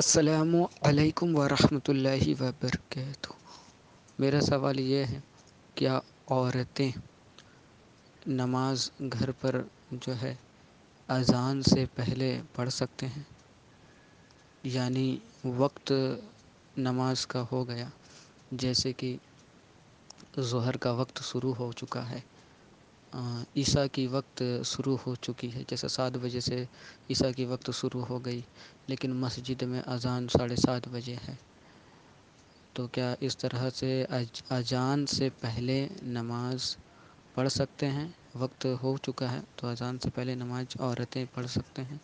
अस्सलामु अलैकुम वरहमतुल्लाहि वबरकातुहू मेरा सवाल ये है, क्या औरतें नमाज़ घर पर जो है अज़ान से पहले पढ़ सकते हैं? यानी वक्त नमाज़ का हो गया, जैसे कि ज़हर का वक्त शुरू हो चुका है। ईसा की वक्त शुरू हो चुकी है। जैसे सात बजे से ईसा की वक्त शुरू हो गई, लेकिन मस्जिद में अज़ान साढ़े सात बजे है। तो क्या इस तरह से अजान से पहले नमाज़ पढ़ सकते हैं? वक्त हो चुका है तो अजान से पहले नमाज़ औरतें पढ़ सकते हैं।